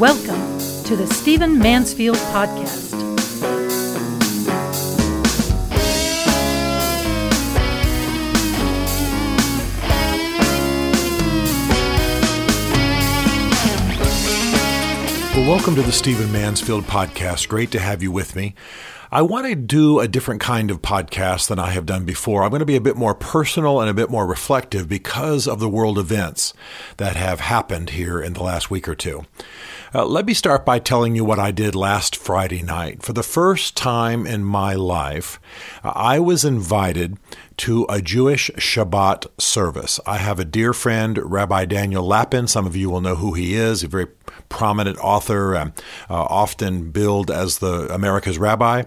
Welcome to the Stephen Mansfield Podcast. Well, welcome to the Stephen Mansfield Podcast. Great to have you with me. I want to do a different kind of podcast than I have done before. I'm going to be a bit more personal and a bit more reflective because of the world events that have happened here in the last week or two. Uh, let me start by telling you what I did last Friday night. For the first time in my life, I was invited to a Jewish Shabbat service. I have a dear friend, Rabbi Daniel Lapin. Some of you will know who he is, a very prominent author, um, uh, often billed as the America's rabbi.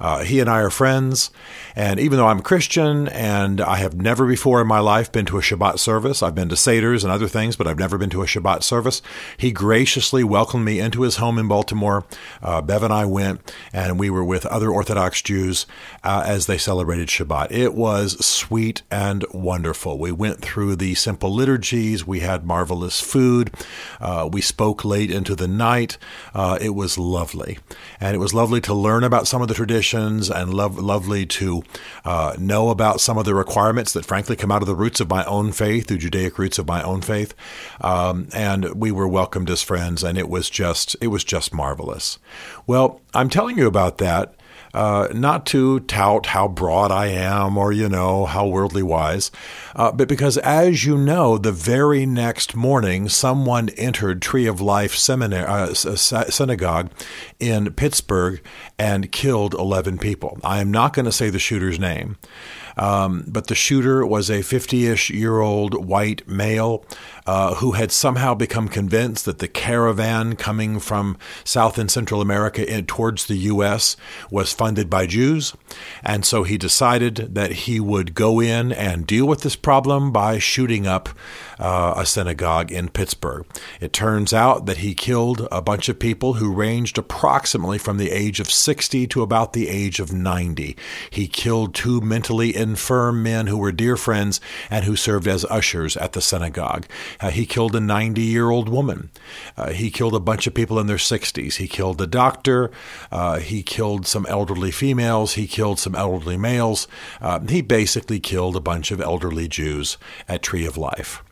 Uh, he and I are friends, and even though I'm a Christian and I have never before in my life been to a Shabbat service, I've been to Seder's and other things, but I've never been to a Shabbat service. He graciously welcomed me into his home in Baltimore. Uh, Bev and I went, and we were with other Orthodox Jews uh, as they celebrated Shabbat. It was sweet and wonderful. We went through the simple liturgies. We had marvelous food. Uh, we spoke late into the night. Uh, it was lovely. And it was lovely to learn about some of the traditions and lo- lovely to uh, know about some of the requirements that, frankly, come out of the roots of my own faith, the Judaic roots of my own faith. Um, and we were welcomed as friends, and it was just it was just marvelous. Well, I'm telling you about that uh, not to tout how broad I am or, you know, how worldly wise, uh, but because, as you know, the very next morning, someone entered Tree of Life Seminary, uh, Synagogue in Pittsburgh and killed 11 people. I am not going to say the shooter's name. Um, but the shooter was a 50 ish year old white male uh, who had somehow become convinced that the caravan coming from South and Central America in, towards the U.S. was funded by Jews. And so he decided that he would go in and deal with this problem by shooting up uh, a synagogue in Pittsburgh. It turns out that he killed a bunch of people who ranged approximately from the age of 60 to about the age of 90. He killed two mentally infirm men who were dear friends and who served as ushers at the synagogue. Uh, he killed a 90 year old woman. Uh, he killed a bunch of people in their 60s. He killed a doctor. Uh, he killed some elderly females. He killed some elderly males. Uh, he basically killed a bunch of elderly Jews at Tree of Life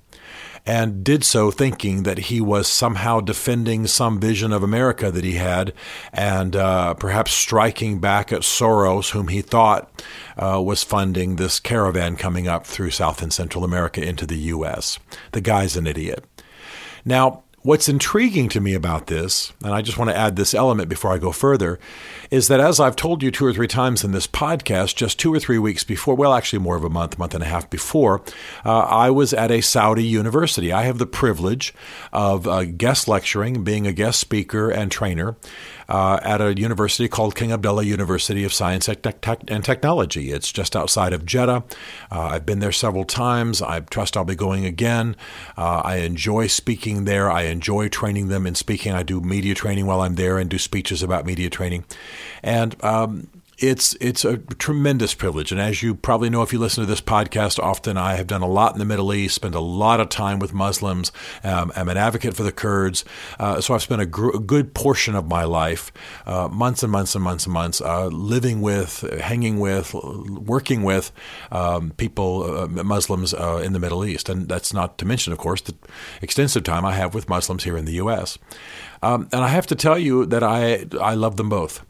and did so thinking that he was somehow defending some vision of America that he had and uh, perhaps striking back at Soros, whom he thought uh, was funding this caravan coming up through South and Central America into the U.S. The guy's an idiot. Now, What's intriguing to me about this, and I just want to add this element before I go further, is that as I've told you two or three times in this podcast, just two or three weeks before, well, actually more of a month, month and a half before, uh, I was at a Saudi university. I have the privilege of uh, guest lecturing, being a guest speaker and trainer uh, at a university called King Abdullah University of Science and Technology. It's just outside of Jeddah. Uh, I've been there several times. I trust I'll be going again. Uh, I enjoy speaking there. I enjoy training them in speaking. I do media training while I'm there and do speeches about media training. And um, it's it's a tremendous privilege. And as you probably know, if you listen to this podcast often, I have done a lot in the Middle East, spent a lot of time with Muslims. Um, I'm an advocate for the Kurds, uh, so I've spent a, gr- a, good portion of my life, uh, months and months and months and months, uh, living with, hanging with, working with um, people, uh, Muslims uh, in the Middle East, and that's not to mention, of course, the extensive time I have with Muslims here in the U.S. Um, and I have to tell you that I I love them both.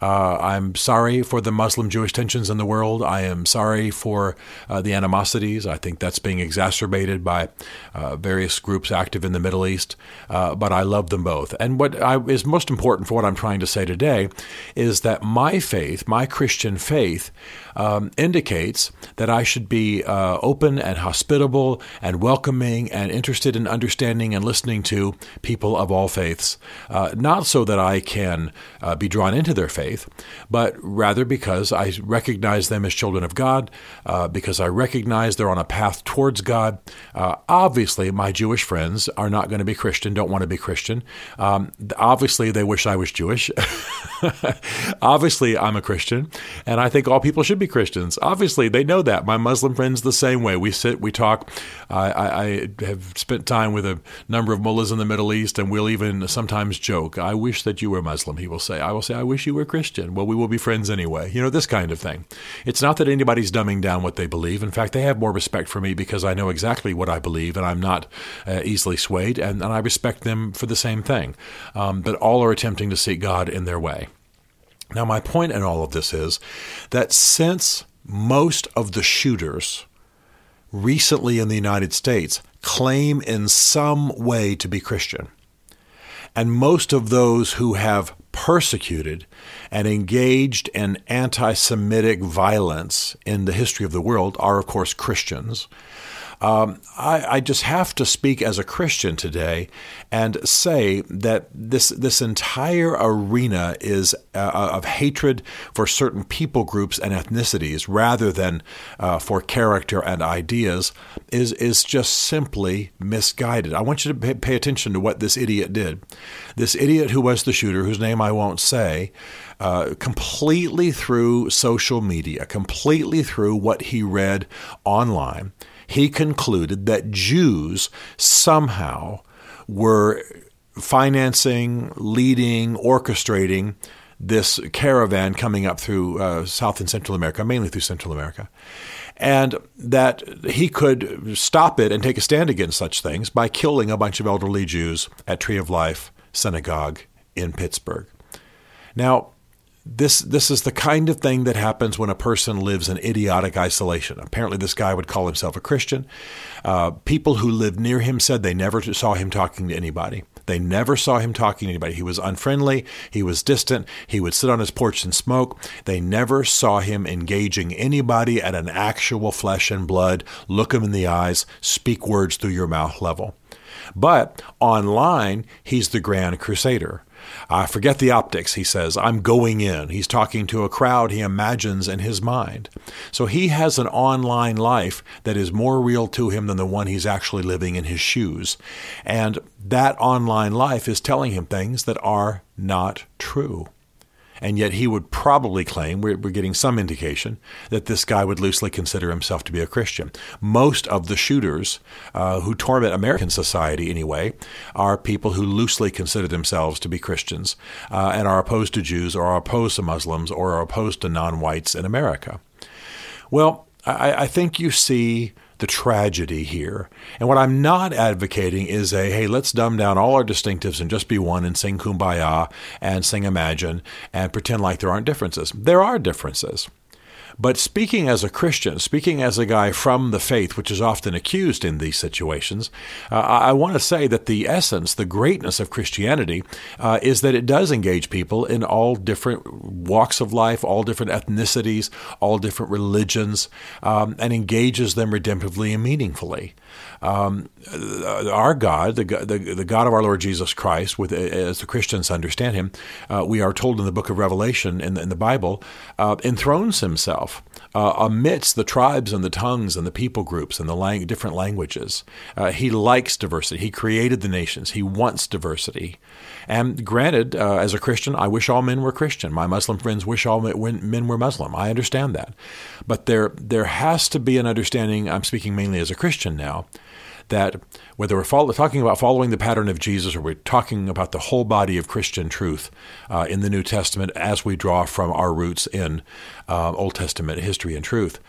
Uh, I'm sorry for the Muslim Jewish tensions in the world. I am sorry for uh, the animosities. I think that's being exacerbated by uh, various groups active in the Middle East. Uh, but I love them both. And what I, is most important for what I'm trying to say today is that my faith, my Christian faith, um, indicates that I should be uh, open and hospitable and welcoming and interested in understanding and listening to people of all faiths. Uh, not so that I can be drawn into their faith faith, but rather because I recognize them as children of God, uh, because I recognize they're on a path towards God. Uh, obviously, my Jewish friends are not going to be Christian, don't want to be Christian. Um, obviously, they wish I was Jewish. obviously, I'm a Christian, and I think all people should be Christians. Obviously, they know that. My Muslim friends the same way. We sit, we talk. I, I have spent time with a number of mullahs in the Middle East, and we'll even sometimes joke. I wish that you were Muslim. He will say. I will say, I wish you were Christian. Well, we will be friends anyway. You know, this kind of thing. It's not that anybody's dumbing down what they believe. In fact, they have more respect for me because I know exactly what I believe, and I'm not uh, easily swayed, and, and I respect them for the same thing. Um, but all are attempting to seek God in their way. Now, my point in all of this is that since most of the shooters recently in the United States claim in some way to be Christian, and most of those who have persecuted and engaged in anti Semitic violence in the history of the world are, of course, Christians. Um, I, I, just have to speak as a Christian today and say that this this entire arena is uh, of hatred for certain people groups and ethnicities rather than uh, for character and ideas is is just simply misguided. I want you to pay, pay attention to what this idiot did. This idiot who was the shooter, whose name I won't say. Uh, completely through social media, completely through what he read online, he concluded that Jews somehow were financing, leading, orchestrating this caravan coming up through uh, South and Central America, mainly through Central America, and that he could stop it and take a stand against such things by killing a bunch of elderly Jews at Tree of Life Synagogue in Pittsburgh. Now, this this is the kind of thing that happens when a person lives in idiotic isolation. Apparently, this guy would call himself a Christian. Uh, people who lived near him said they never saw him talking to anybody. They never saw him talking to anybody. He was unfriendly. He was distant. He would sit on his porch and smoke. They never saw him engaging anybody at an actual flesh and blood, look him in the eyes, speak words through your mouth level. But online, he's the grand crusader. Uh, forget the optics, he says. I'm going in. He's talking to a crowd he imagines in his mind. So he has an online life that is more real to him than the one he's actually living in his shoes. And that online life is telling him things that are not true. And yet he would probably claim, we're, we're, getting some indication, that this guy would loosely consider himself to be a Christian. Most of the shooters uh, who torment American society, anyway, are people who loosely consider themselves to be Christians uh, and are opposed to Jews or are opposed to Muslims or are opposed to non whites in America. Well, I, I think you see the tragedy here. And what I'm not advocating is a, hey, let's dumb down all our distinctives and just be one and sing kumbaya and sing imagine and pretend like there aren't differences. There are differences. But speaking as a Christian, speaking as a guy from the faith, which is often accused in these situations, uh, I want to say that the essence, the greatness of Christianity, uh, is that it does engage people in all different walks of life, all different ethnicities, all different religions, um, and engages them redemptively and meaningfully. Um, our God, the, the, the, God of our Lord Jesus Christ, with as the Christians understand Him, uh, we are told in the book of Revelation in the, in the Bible, uh, enthrones Himself uh, amidst the tribes and the tongues and the people groups and the lang- different languages. Uh, he likes diversity. He created the nations. He wants diversity. And granted, uh, as a Christian, I wish all men were Christian. My Muslim friends wish all men were Muslim. I understand that. But there, there has to be an understanding. I'm speaking mainly as a Christian now that whether we're follow, talking about following the pattern of Jesus or we're talking about the whole body of Christian truth uh, in the New Testament as we draw from our roots in uh, Old Testament history and truth,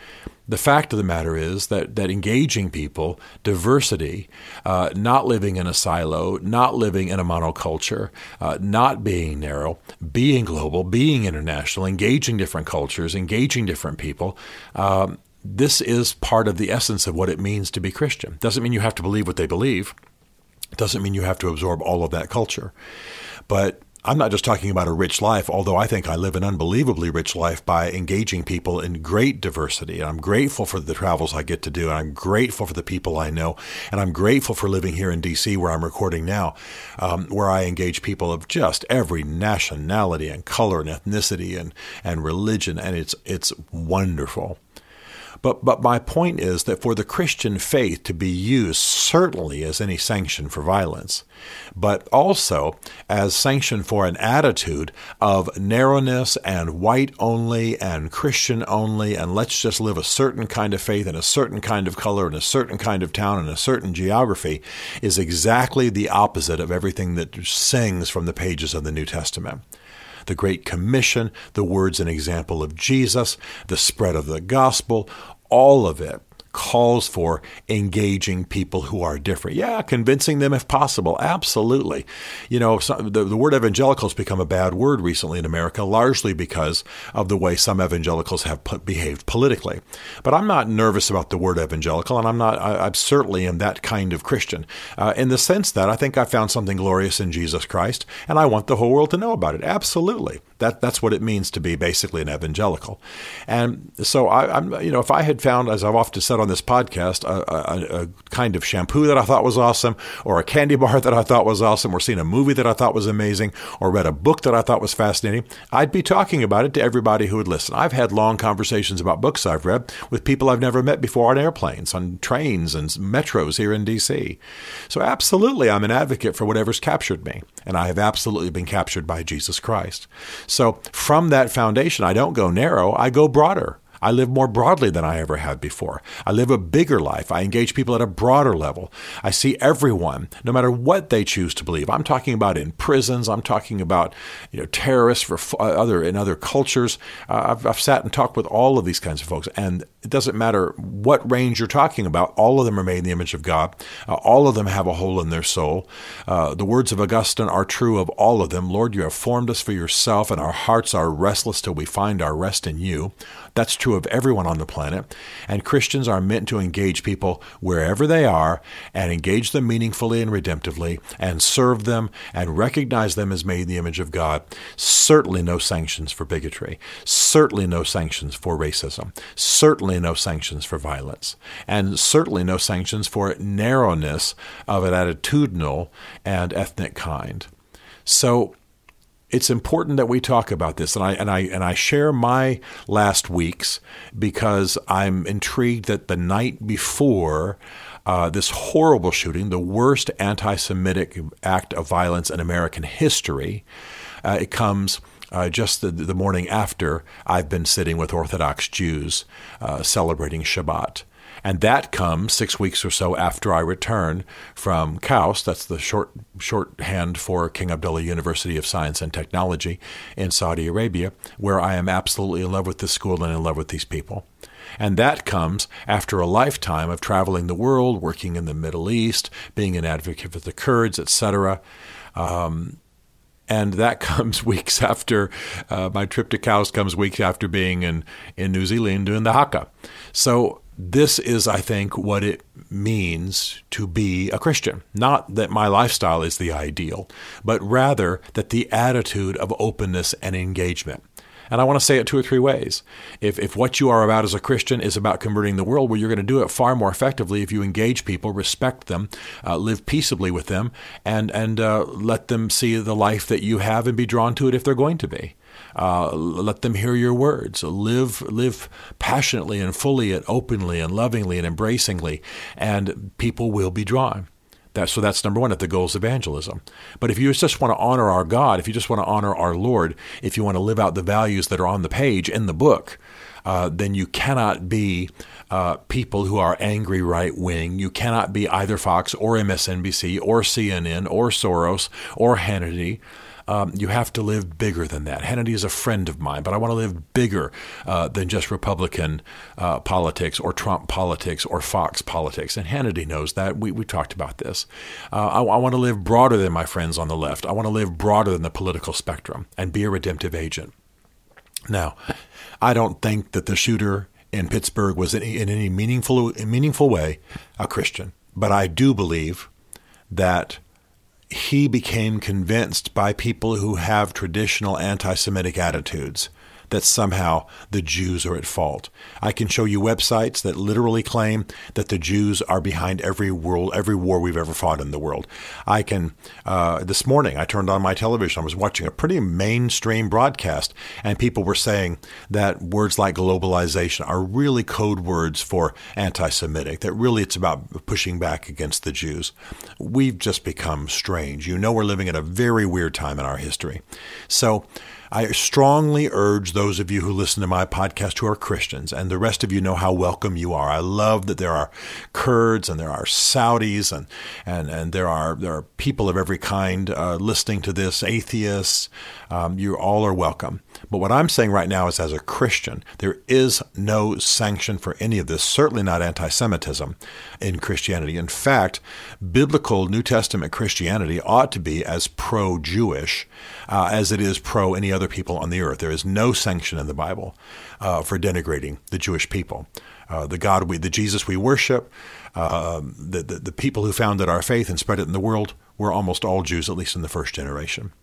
the fact of the matter is that, that engaging people, diversity, uh, not living in a silo, not living in a monoculture, uh, not being narrow, being global, being international, engaging different cultures, engaging different people, um, this is part of the essence of what it means to be Christian. Doesn't mean you have to believe what they believe. Doesn't mean you have to absorb all of that culture. But I'm not just talking about a rich life, although I think I live an unbelievably rich life by engaging people in great diversity. And I'm grateful for the travels I get to do, and I'm grateful for the people I know, and I'm grateful for living here in D.C., where I'm recording now, um, where I engage people of just every nationality and color and ethnicity and, and religion, and it's it's wonderful. But, but my point is that for the Christian faith to be used certainly as any sanction for violence, but also as sanction for an attitude of narrowness and white only and Christian only, and let's just live a certain kind of faith in a certain kind of color in a certain kind of town in a certain geography, is exactly the opposite of everything that sings from the pages of the New Testament the Great Commission, the words and example of Jesus, the spread of the gospel, all of it calls for engaging people who are different. Yeah, convincing them if possible. Absolutely. You know, the, the word evangelical has become a bad word recently in America, largely because of the way some evangelicals have behaved politically. But I'm not nervous about the word evangelical, and I'm not, I, I certainly am that kind of Christian uh, in the sense that I think I found something glorious in Jesus Christ, and I want the whole world to know about it. Absolutely. That that's what it means to be basically an evangelical. And so I, am you know, if I had found, as I've often said on this podcast, a, a, a, kind of shampoo that I thought was awesome, or a candy bar that I thought was awesome, or seen a movie that I thought was amazing, or read a book that I thought was fascinating, I'd be talking about it to everybody who would listen. I've had long conversations about books I've read with people I've never met before on airplanes, on trains, and metros here in D.C. So absolutely, I'm an advocate for whatever's captured me, and I have absolutely been captured by Jesus Christ. So from that foundation, I don't go narrow, I go broader. I live more broadly than I ever have before. I live a bigger life. I engage people at a broader level. I see everyone, no matter what they choose to believe. I'm talking about in prisons. I'm talking about you know terrorists for uh, other in other cultures. Uh, I've, I've sat and talked with all of these kinds of folks, and it doesn't matter what range you're talking about. All of them are made in the image of God. Uh, all of them have a hole in their soul. Uh, the words of Augustine are true of all of them. Lord, you have formed us for yourself, and our hearts are restless till we find our rest in you. That's true of everyone on the planet. And Christians are meant to engage people wherever they are and engage them meaningfully and redemptively and serve them and recognize them as made in the image of God. Certainly no sanctions for bigotry. Certainly no sanctions for racism. Certainly no sanctions for violence. And certainly no sanctions for narrowness of an attitudinal and ethnic kind. So it's important that we talk about this and I and I and I share my last weeks because I'm intrigued that the night before uh, this horrible shooting, the worst anti-Semitic act of violence in American history, uh, it comes uh, just the, the, morning after I've been sitting with Orthodox Jews uh, celebrating Shabbat. And that comes six weeks or so after I return from KAUST, that's the short shorthand for King Abdullah University of Science and Technology in Saudi Arabia, where I am absolutely in love with this school and in love with these people. And that comes after a lifetime of traveling the world, working in the Middle East, being an advocate for the Kurds, etc. Um, and that comes weeks after uh, my trip to KAUST comes weeks after being in, in New Zealand doing the haka. So this is, I think, what it means to be a Christian. Not that my lifestyle is the ideal, but rather that the attitude of openness and engagement. And I want to say it two or three ways. If, if what you are about as a Christian is about converting the world, well, you're going to do it far more effectively if you engage people, respect them, uh, live peaceably with them, and, and uh, let them see the life that you have and be drawn to it if they're going to be. Uh, let them hear your words. Live, live passionately and fully and openly and lovingly and embracingly, and people will be drawn. That, so that's number one at the goals of evangelism. But if you just want to honor our God, if you just want to honor our Lord, if you want to live out the values that are on the page in the book, uh, then you cannot be uh, people who are angry right wing. You cannot be either Fox or MSNBC or CNN or Soros or Hannity. Um, you have to live bigger than that. Hannity is a friend of mine, but I want to live bigger uh, than just Republican uh, politics or Trump politics or Fox politics. And Hannity knows that. We, we talked about this. Uh, I, I want to live broader than my friends on the left. I want to live broader than the political spectrum and be a redemptive agent. Now, I don't think that the shooter in Pittsburgh was in, in any meaningful meaningful way a Christian, but I do believe that he became convinced by people who have traditional anti Semitic attitudes that somehow the Jews are at fault. I can show you websites that literally claim that the Jews are behind every world, every war we've ever fought in the world. I can. Uh, this morning, I turned on my television. I was watching a pretty mainstream broadcast, and people were saying that words like globalization are really code words for anti-Semitic. That really it's about pushing back against the Jews. We've just become strange. You know, we're living in a very weird time in our history. So. I strongly urge those of you who listen to my podcast who are Christians, and the rest of you know how welcome you are. I love that there are Kurds and there are Saudis and and, and there are there are people of every kind uh, listening to this, atheists. Um, you all are welcome. But what I'm saying right now is, as a Christian, there is no sanction for any of this. Certainly not anti-Semitism in Christianity. In fact, biblical New Testament Christianity ought to be as pro-Jewish uh, as it is pro any other people on the earth. There is no sanction in the Bible uh, for denigrating the Jewish people. Uh, the God we, the Jesus we worship, uh, the, the, the people who founded our faith and spread it in the world were almost all Jews, at least in the first generation.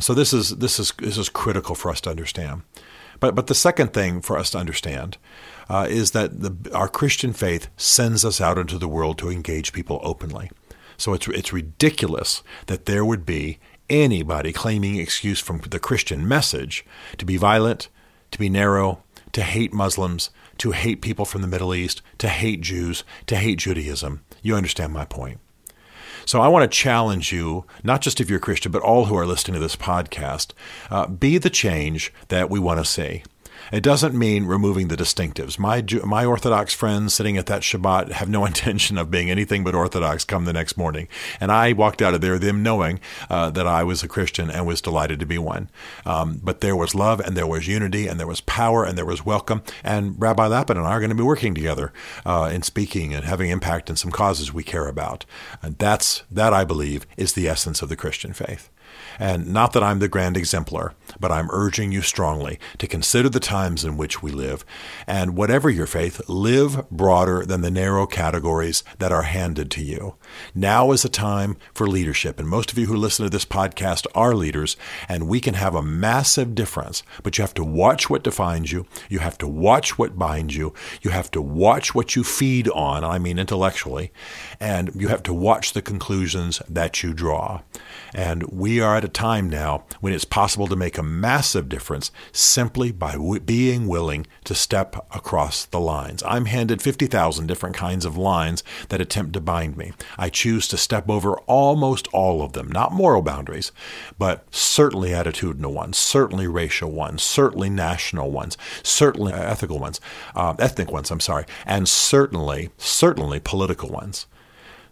So this is this is this is critical for us to understand. But but the second thing for us to understand uh, is that the, our Christian faith sends us out into the world to engage people openly. So it's it's ridiculous that there would be anybody claiming excuse from the Christian message to be violent, to be narrow, to hate Muslims, to hate people from the Middle East, to hate Jews, to hate Judaism. You understand my point. So I want to challenge you, not just if you're a Christian, but all who are listening to this podcast, uh, be the change that we want to see. It doesn't mean removing the distinctives. My my Orthodox friends sitting at that Shabbat have no intention of being anything but Orthodox come the next morning, and I walked out of there them knowing uh, that I was a Christian and was delighted to be one. Um, but there was love and there was unity and there was power and there was welcome. And Rabbi Lapin and I are going to be working together uh, in speaking and having impact in some causes we care about. And that's that I believe is the essence of the Christian faith. And not that I'm the grand exemplar, but I'm urging you strongly to consider the times in which we live, and whatever your faith, live broader than the narrow categories that are handed to you. Now is a time for leadership, and most of you who listen to this podcast are leaders, and we can have a massive difference. But you have to watch what defines you, you have to watch what binds you, you have to watch what you feed on, I mean intellectually, and you have to watch the conclusions that you draw. And we are at a time now when it's possible to make a massive difference simply by w- being willing to step across the lines. I'm handed 50,000 different kinds of lines that attempt to bind me. I choose to step over almost all of them, not moral boundaries, but certainly attitudinal ones, certainly racial ones, certainly national ones, certainly ethical ones, uh, ethnic ones, I'm sorry, and certainly, certainly political ones.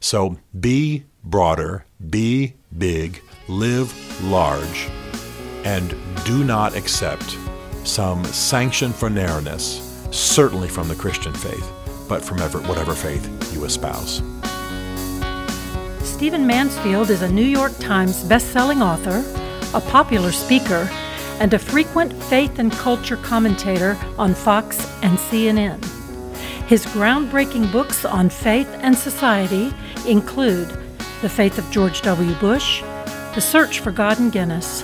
So be broader, be big, live large, and do not accept some sanction for narrowness, certainly from the Christian faith, but from ever, whatever faith you espouse. Stephen Mansfield is a New York Times bestselling author, a popular speaker, and a frequent faith and culture commentator on Fox and CNN. His groundbreaking books on faith and society include The Faith of George W. Bush, The Search for God and Guinness,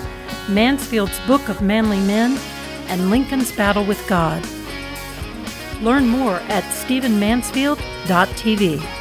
Mansfield's Book of Manly Men, and Lincoln's Battle with God. Learn more at stephenmansfield.tv.